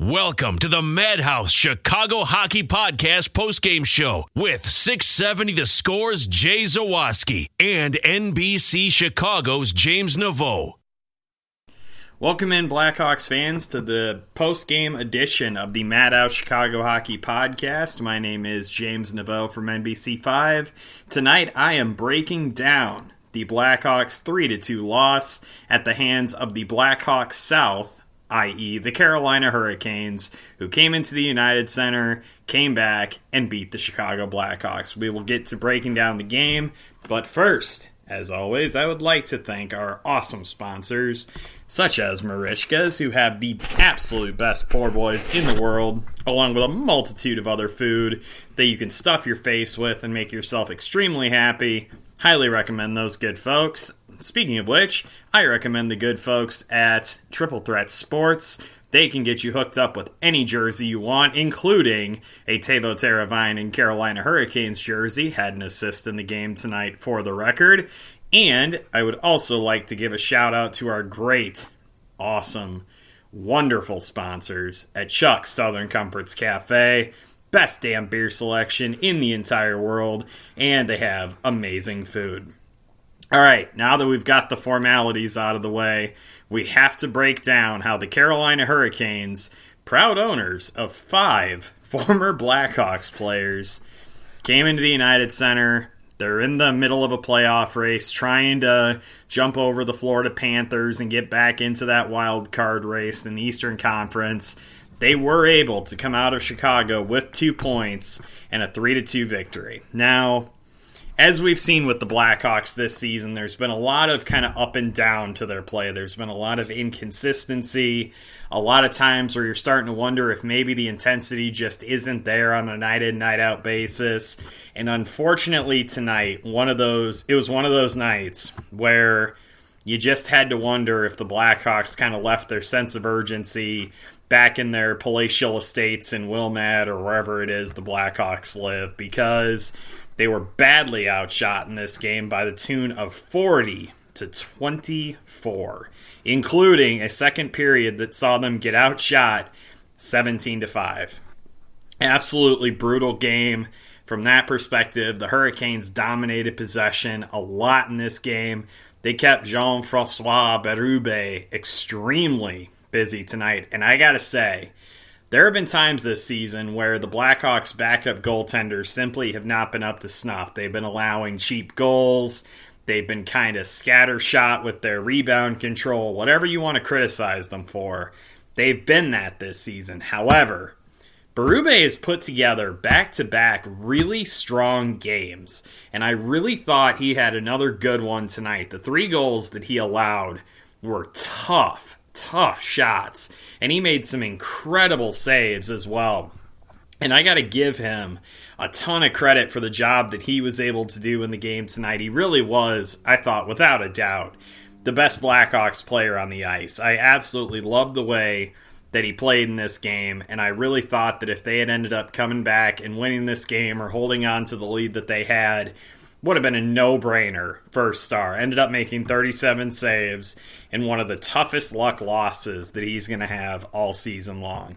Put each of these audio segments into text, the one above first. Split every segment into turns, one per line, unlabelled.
Welcome to the Madhouse Chicago Hockey Podcast postgame show with 670 The Scores Jay Zawaski and NBC Chicago's James Neveau.
Welcome in, Blackhawks fans, to the post game edition of the Madhouse Chicago Hockey Podcast. My name is James Neveau from NBC5. Tonight, I am breaking down the Blackhawks 3 2 loss at the hands of the Blackhawks South, i.e., the Carolina Hurricanes, who came into the United Center, came back, and beat the Chicago Blackhawks. We will get to breaking down the game, but first, as always, I would like to thank our awesome sponsors, such as Marishkas, who have the absolute best poor boys in the world, along with a multitude of other food that you can stuff your face with and make yourself extremely happy. Highly recommend those good folks. Speaking of which, I recommend the good folks at Triple Threat Sports. They can get you hooked up with any jersey you want, including a Teuvo Teravainen Carolina Hurricanes jersey. Had an assist in the game tonight for the record. And I would also like to give a shout out to our great, awesome, wonderful sponsors at Chuck's Southern Comforts Cafe. Best damn beer selection in the entire world, and they have amazing food. All right, now that we've got the formalities out of the way, we have to break down how the Carolina Hurricanes, proud owners of five former Blackhawks players, came into the United Center. They're in the middle of a playoff race, trying to jump over the Florida Panthers and get back into that wild card race in the Eastern Conference. They were able to come out of Chicago with two points and a 3 to 2 victory. Now, as we've seen with the Blackhawks this season, there's been a lot of kind of up and down to their play. There's been a lot of inconsistency, a lot of times where you're starting to wonder if maybe the intensity just isn't there on a night in, night out basis. And unfortunately, tonight, one of those, it was one of those nights where you just had to wonder if the Blackhawks kind of left their sense of urgency back in their palatial estates in Wilmette or wherever it is the Blackhawks live because they were badly outshot in this game by the tune of 40 to 24, including a second period that saw them get outshot 17 to 5. Absolutely brutal game from that perspective. The Hurricanes dominated possession a lot in this game. They kept Jean Francois Berube extremely busy tonight. And I got to say, there have been times this season where the Blackhawks' backup goaltenders simply have not been up to snuff. They've been allowing cheap goals. They've been kind of scattershot with their rebound control, whatever you want to criticize them for. They've been that this season. However, Berube has put together back to back really strong games, and I really thought he had another good one tonight. The three goals that he allowed were tough, tough shots, and he made some incredible saves as well. And I got to give him a ton of credit for the job that he was able to do in the game tonight. He really was, I thought, without a doubt, the best Blackhawks player on the ice. I absolutely loved the way that he played in this game, and I really thought that if they had ended up coming back and winning this game or holding on to the lead that they had, would have been a no-brainer first star. Ended up making 37 saves in one of the toughest luck losses that he's going to have all season long.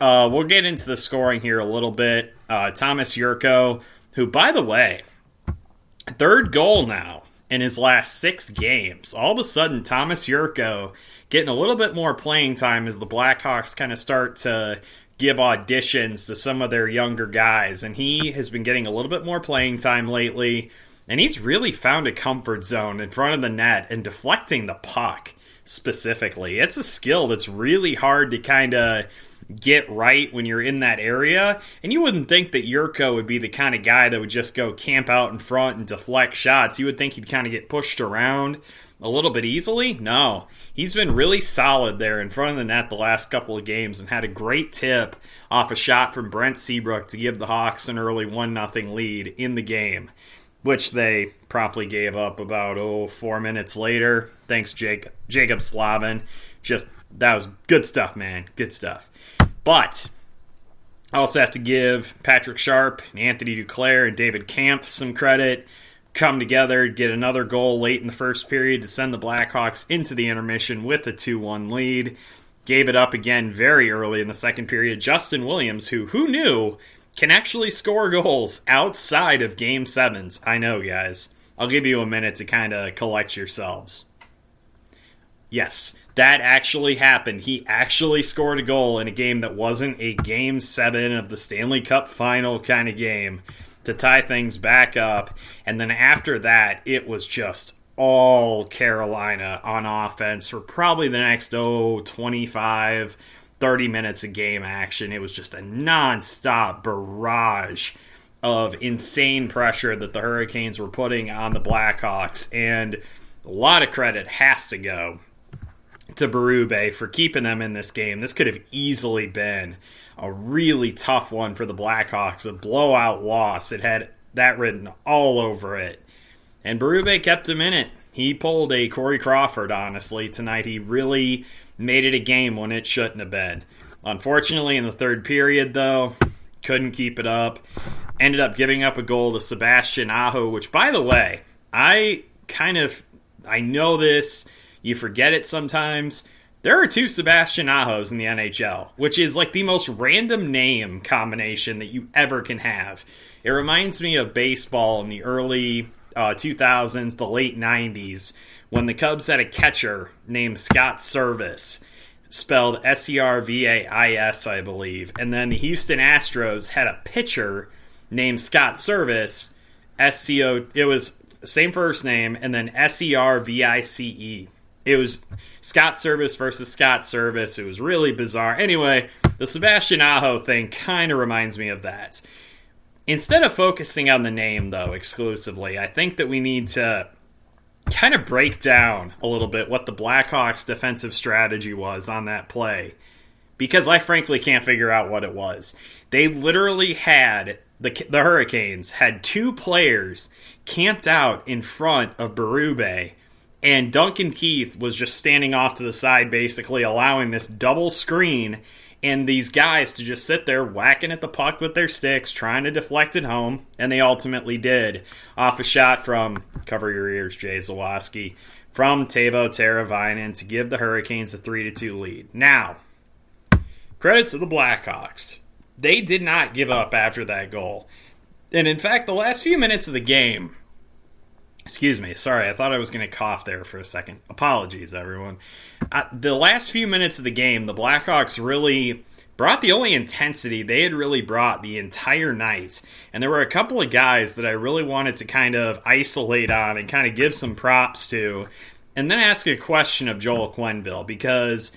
Uh, we'll get into the scoring here a little bit. Uh, Thomas Jurco, who, by the way, third goal now in his last six games. All of a sudden, Thomas Jurco getting a little bit more playing time as the Blackhawks kind of start to give auditions to some of their younger guys. And he has been getting a little bit more playing time lately. And he's really found a comfort zone in front of the net and deflecting the puck specifically. It's a skill that's really hard to kind of get right when you're in that area. And you wouldn't think that Jurco would be the kind of guy that would just go camp out in front and deflect shots. You would think he'd kind of get pushed around a little bit easily. No, he's been really solid there in front of the net the last couple of games and had a great tip off a shot from Brent Seabrook to give the Hawks an early 1 0 lead in the game, which they promptly gave up about, oh, four minutes later. Thanks, Jake, Jaccob Slavin. Just, that was good stuff, man. Good stuff. But I also have to give Patrick Sharp, Anthony Duclair, and David Kampf some credit. Come together, get another goal late in the first period to send the Blackhawks into the intermission with a 2 1 lead. Gave it up again very early in the second period. Justin Williams, who who knew can actually score goals outside of game sevens. I know, guys. I'll give you a minute to kind of collect yourselves. Yes, that actually happened. He actually scored a goal in a game that wasn't a game seven of the Stanley Cup final kind of game to tie things back up. And then after that, it was just all Carolina on offense for probably the next, oh, 25, 30 minutes of game action. It was just a nonstop barrage of insane pressure that the Hurricanes were putting on the Blackhawks. And a lot of credit has to go to Berube for keeping them in this game. This could have easily been a really tough one for the Blackhawks, a blowout loss. It had that written all over it. And Berube kept him in it. He pulled a Corey Crawford, honestly, tonight. He really made it a game when it shouldn't have been. Unfortunately, in the third period, though, couldn't keep it up. Ended up giving up a goal to Sebastian Aho, which, by the way, I kind of I know this you forget it sometimes. There are two Sebastian Ahos in the NHL, which is like the most random name combination that you ever can have. It reminds me of baseball in the early uh, 2000s, the late 90s, when the Cubs had a catcher named Scott Servais, spelled S E R V A I S, I believe. And then the Houston Astros had a pitcher named Scott Service, S C O, it was same first name, and then S E R V I C E it was Scott Servais versus Scott Service. It was really bizarre. Anyway, the Sebastian Aho thing kind of reminds me of that. Instead of focusing on the name, though, exclusively, I think that we need to kind of break down a little bit what the Blackhawks' defensive strategy was on that play. Because I frankly can't figure out what it was. They literally had the the Hurricanes had two players camped out in front of Berube and Duncan Keith was just standing off to the side, basically allowing this double screen and these guys to just sit there whacking at the puck with their sticks, trying to deflect it home, and they ultimately did. Off a shot from, cover your ears, Jay Zawaski, from Teuvo Teravainen to give the Hurricanes a 3 2 lead. Now, credits to the Blackhawks. They did not give up after that goal. And in fact, the last few minutes of the game, Excuse me. Sorry, I thought I was going to cough there for a second. Apologies, everyone. Uh, the last few minutes of the game, the Blackhawks really brought the only intensity they had really brought the entire night. And there were a couple of guys that I really wanted to kind of isolate on and kind of give some props to, and then ask a question of Joel Quenneville because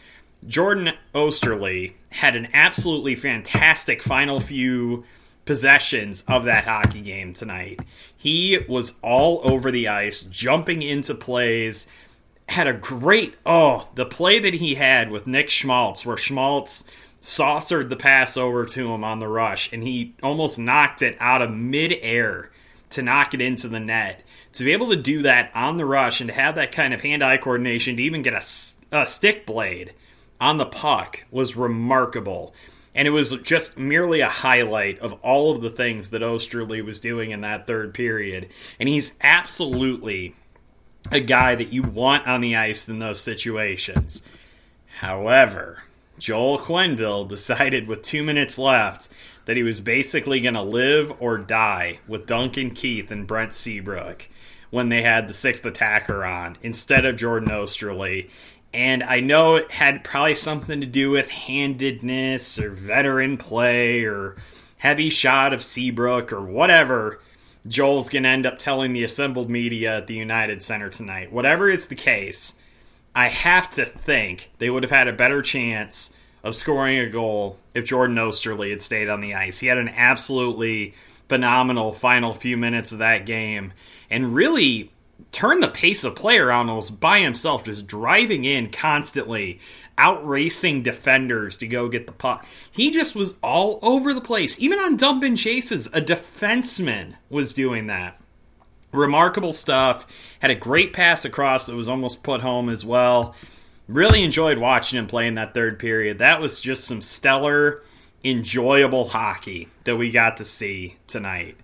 Jordan Oesterle had an absolutely fantastic final few possessions of that hockey game tonight. He was all over the ice, jumping into plays. Had a great oh the play that he had with Nick Schmaltz, where Schmaltz saucered the pass over to him on the rush, and he almost knocked it out of midair to knock it into the net. To be able to do that on the rush and to have that kind of hand-eye coordination to even get a, a stick blade on the puck was remarkable. And it was just merely a highlight of all of the things that Oesterle was doing in that third period. And he's absolutely a guy that you want on the ice in those situations. However, Joel Quenneville decided with two minutes left that he was basically going to live or die with Duncan Keith and Brent Seabrook when they had the sixth attacker on instead of Jordan Oesterle. And I know it had probably something to do with handedness or veteran play or heavy shot of Seabrook or whatever. Joel's going to end up telling the assembled media at the United Center tonight. Whatever is the case, I have to think they would have had a better chance of scoring a goal if Jordan Oesterle had stayed on the ice. He had an absolutely phenomenal final few minutes of that game and really turned the pace of play around almost by himself, just driving in constantly, outracing defenders to go get the puck. He just was all over the place. Even on dump and chases, a defenseman was doing that. Remarkable stuff. Had a great pass across that was almost put home as well. Really enjoyed watching him play in that third period. That was just some stellar, enjoyable hockey that we got to see tonight.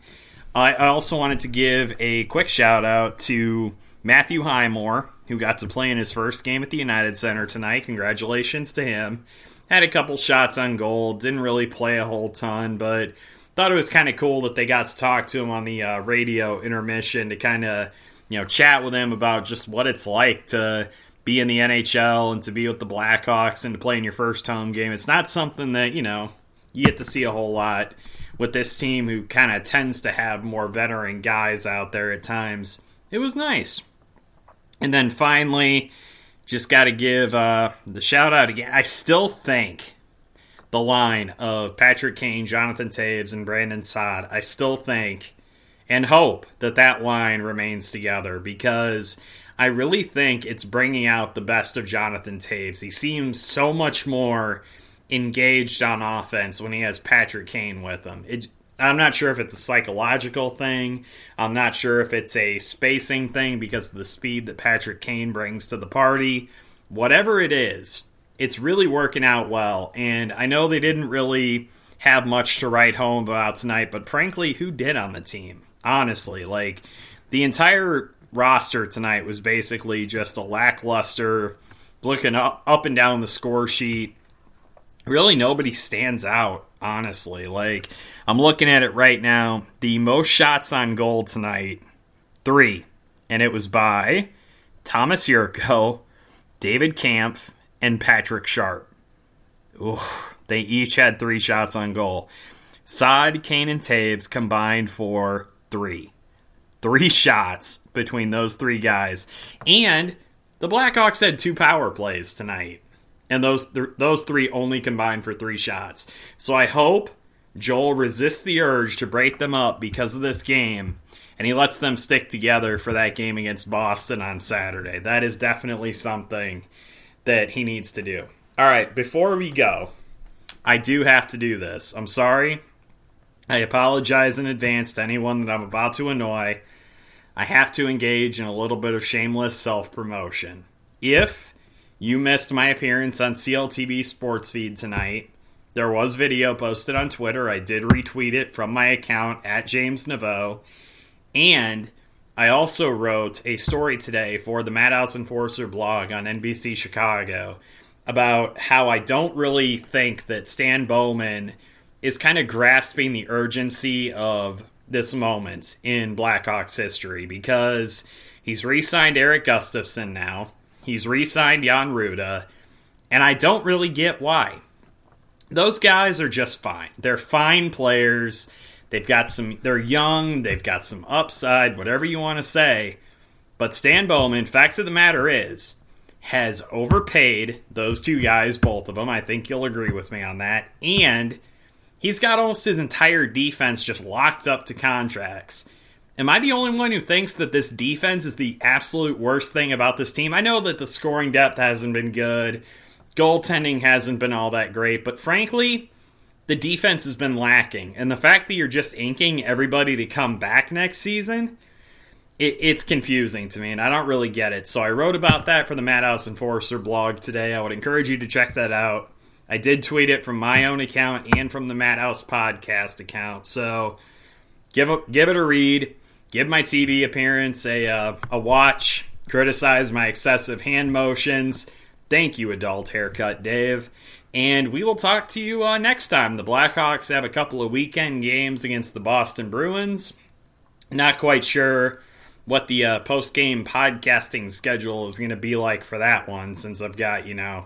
I also wanted to give a quick shout out to Matthew Highmore, who got to play in his first game at the United Center tonight. Congratulations to him. Had a couple shots on goal, didn't really play a whole ton, but thought it was kind of cool that they got to talk to him on the uh, radio intermission to kind of you know chat with him about just what it's like to be in the NHL and to be with the Blackhawks and to play in your first home game. It's not something that you know you get to see a whole lot with this team who kind of tends to have more veteran guys out there at times. It was nice. And then finally, just got to give uh, the shout out again. I still think the line of Patrick Kane, Jonathan Toews, and Brandon Saad, I still think and hope that that line remains together because I really think it's bringing out the best of Jonathan Toews. He seems so much more engaged on offense when he has Patrick Kane with him. It, I'm not sure if it's a psychological thing. I'm not sure if it's a spacing thing because of the speed that Patrick Kane brings to the party. Whatever it is, it's really working out well. And I know they didn't really have much to write home about tonight, but frankly, who did on the team? Honestly, like the entire roster tonight was basically just a lackluster looking up, up and down the score sheet really nobody stands out, honestly. Like, I'm looking at it right now. The most shots on goal tonight, three. And it was by Thomas Jurco, David Kampf, and Patrick Sharp. Ooh, they each had three shots on goal. Saad, Kane, and Toews combined for three. Three shots between those three guys. And the Blackhawks had two power plays tonight and those th- those three only combined for three shots. So I hope Joel resists the urge to break them up because of this game, and he lets them stick together for that game against Boston on Saturday. That is definitely something that he needs to do. All right, before we go, I do have to do this. I'm sorry. I apologize in advance to anyone that I'm about to annoy. I have to engage in a little bit of shameless self promotion. If you missed my appearance on CLTV Sports Feed tonight. There was video posted on Twitter. I did retweet it from my account at James Neveau. And I also wrote a story today for the Madhouse Enforcer blog on NBC Chicago about how I don't really think that Stan Bowman is kind of grasping the urgency of this moment in Blackhawks history because he's re signed Erik Gustafsson now. He's re signed Jan Rutta, and I don't really get why. those guys are just fine. They're fine players. They've got some, they're young, they've got some upside, whatever you want to say. But Stan Bowman, facts of the matter is, has overpaid those two guys, both of them. I think you'll agree with me on that. And he's got almost his entire defense just locked up to contracts. Am I the only one who thinks that this defense is the absolute worst thing about this team? I know that the scoring depth hasn't been good, goaltending hasn't been all that great, but frankly, the defense has been lacking. And the fact that you're just inking everybody to come back next season, it, it's confusing to me, and I don't really get it. So I wrote about that for the Madhouse Enforcer blog today. I would encourage you to check that out. I did tweet it from my own account and from the Madhouse podcast account. So give a, give it a read give my TV appearance a uh, a watch, criticize my excessive hand motions. Thank you, adult haircut, Dave. And we will talk to you uh, next time. The Blackhawks have a couple of weekend games against the Boston Bruins. Not quite sure what the uh, post game podcasting schedule is going to be like for that one, since I've got, you know,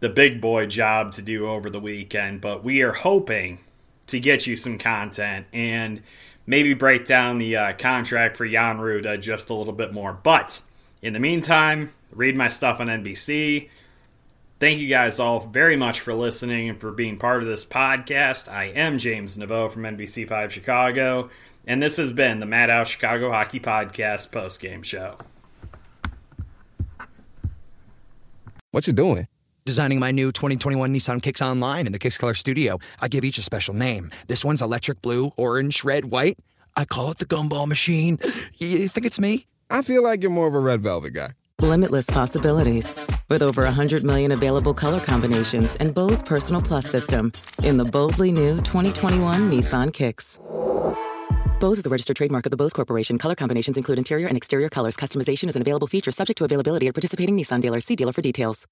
the big boy job to do over the weekend. But we are hoping to get you some content. And maybe break down the uh, contract for Jan Rutta just a little bit more. But in the meantime, read my stuff on NBC. Thank you guys all very much for listening and for being part of this podcast. I am James Neveau from NBC5 Chicago, and this has been the Madhouse Chicago Hockey Podcast post-game show.
What you doing?
Designing my new 2021 Nissan Kicks online in the Kicks Color Studio. I give each a special name. This one's electric blue, orange, red, white. I call it the gumball machine. You think it's me?
I feel like you're more of a red velvet guy.
Limitless possibilities. With over 100 million available color combinations and Bose Personal Plus system in the boldly new 2021 Nissan Kicks. Bose is a registered trademark of the Bose Corporation. Color combinations include interior and exterior colors. Customization is an available feature subject to availability at participating Nissan dealers. See dealer for details.